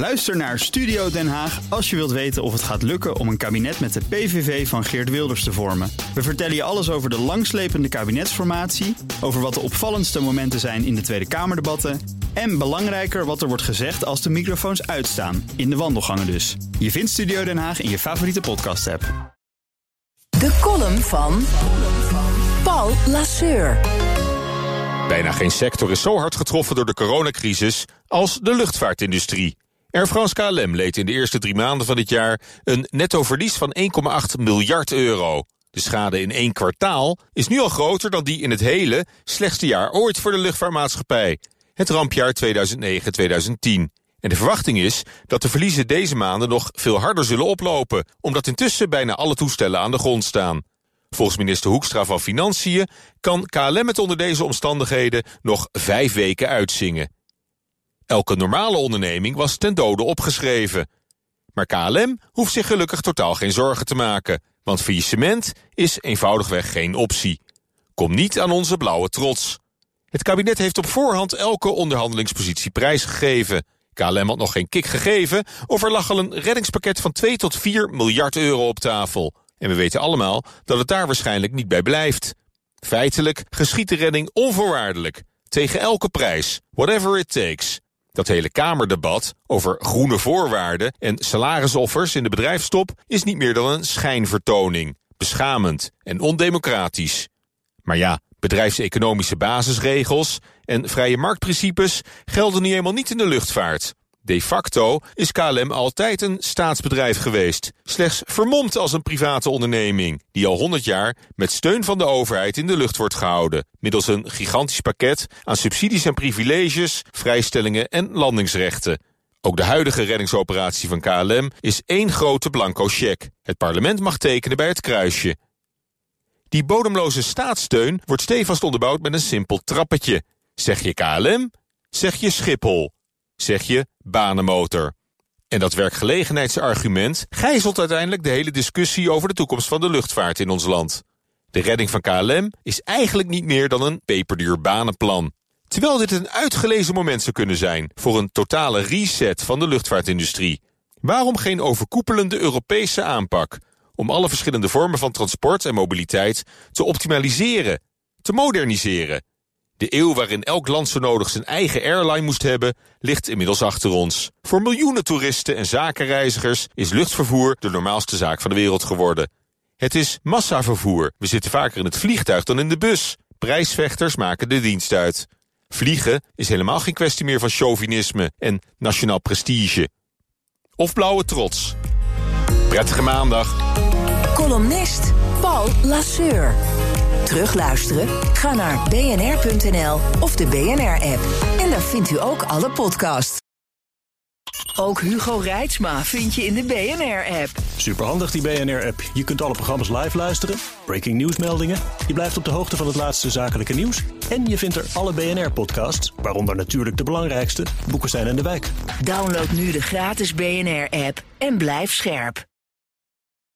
Luister naar Studio Den Haag als je wilt weten of het gaat lukken om een kabinet met de PVV van Geert Wilders te vormen. We vertellen je alles over de langslepende kabinetsformatie, over wat de opvallendste momenten zijn in de Tweede Kamerdebatten en belangrijker wat er wordt gezegd als de microfoons uitstaan, in de wandelgangen dus. Je vindt Studio Den Haag in je favoriete podcast-app. De column van Paul Lasseur. Bijna geen sector is zo hard getroffen door de coronacrisis als de luchtvaartindustrie. Air France KLM leed in de eerste drie maanden van dit jaar een netto verlies van 1,8 miljard euro. De schade in één kwartaal is nu al groter dan die in het hele slechtste jaar ooit voor de luchtvaartmaatschappij. Het rampjaar 2009-2010. En de verwachting is dat de verliezen deze maanden nog veel harder zullen oplopen, omdat intussen bijna alle toestellen aan de grond staan. Volgens minister Hoekstra van Financiën kan KLM het onder deze omstandigheden nog vijf weken uitzingen. Elke normale onderneming was ten dode opgeschreven. Maar KLM hoeft zich gelukkig totaal geen zorgen te maken, want faillissement is eenvoudigweg geen optie. Kom niet aan onze blauwe trots. Het kabinet heeft op voorhand elke onderhandelingspositie prijsgegeven. KLM had nog geen kick gegeven of er lag al een reddingspakket van 2 tot 4 miljard euro op tafel. En we weten allemaal dat het daar waarschijnlijk niet bij blijft. Feitelijk geschiet de redding onvoorwaardelijk, tegen elke prijs, whatever it takes. Dat hele Kamerdebat over groene voorwaarden en salarisoffers in de bedrijfstop is niet meer dan een schijnvertoning, beschamend en ondemocratisch. Maar ja, bedrijfseconomische basisregels en vrije marktprincipes gelden nu eenmaal niet in de luchtvaart. De facto is KLM altijd een staatsbedrijf geweest, slechts vermomd als een private onderneming, die al 100 jaar met steun van de overheid in de lucht wordt gehouden, middels een gigantisch pakket aan subsidies en privileges, vrijstellingen en landingsrechten. Ook de huidige reddingsoperatie van KLM is één grote blanco cheque. Het parlement mag tekenen bij het kruisje. Die bodemloze staatssteun wordt stevast onderbouwd met een simpel trappetje. Zeg je KLM, zeg je Schiphol zeg je banenmotor. En dat werkgelegenheidsargument gijzelt uiteindelijk de hele discussie over de toekomst van de luchtvaart in ons land. De redding van KLM is eigenlijk niet meer dan een peperduur banenplan. Terwijl dit een uitgelezen moment zou kunnen zijn voor een totale reset van de luchtvaartindustrie. Waarom geen overkoepelende Europese aanpak om alle verschillende vormen van transport en mobiliteit te optimaliseren, te moderniseren de eeuw waarin elk land zo nodig zijn eigen airline moest hebben, ligt inmiddels achter ons. Voor miljoenen toeristen en zakenreizigers is luchtvervoer de normaalste zaak van de wereld geworden. Het is massavervoer. We zitten vaker in het vliegtuig dan in de bus. Prijsvechters maken de dienst uit. Vliegen is helemaal geen kwestie meer van chauvinisme en nationaal prestige. Of blauwe trots. Prettige maandag. Columnist Paul Lasseur. Terugluisteren? Ga naar bnr.nl of de BNR-app. En daar vindt u ook alle podcasts. Ook Hugo Reitsma vind je in de BNR-app. Superhandig die BNR-app. Je kunt alle programma's live luisteren, breaking nieuwsmeldingen. Je blijft op de hoogte van het laatste zakelijke nieuws. En je vindt er alle BNR-podcasts, waaronder natuurlijk de belangrijkste, Boeken zijn in de wijk. Download nu de gratis BNR-app en blijf scherp.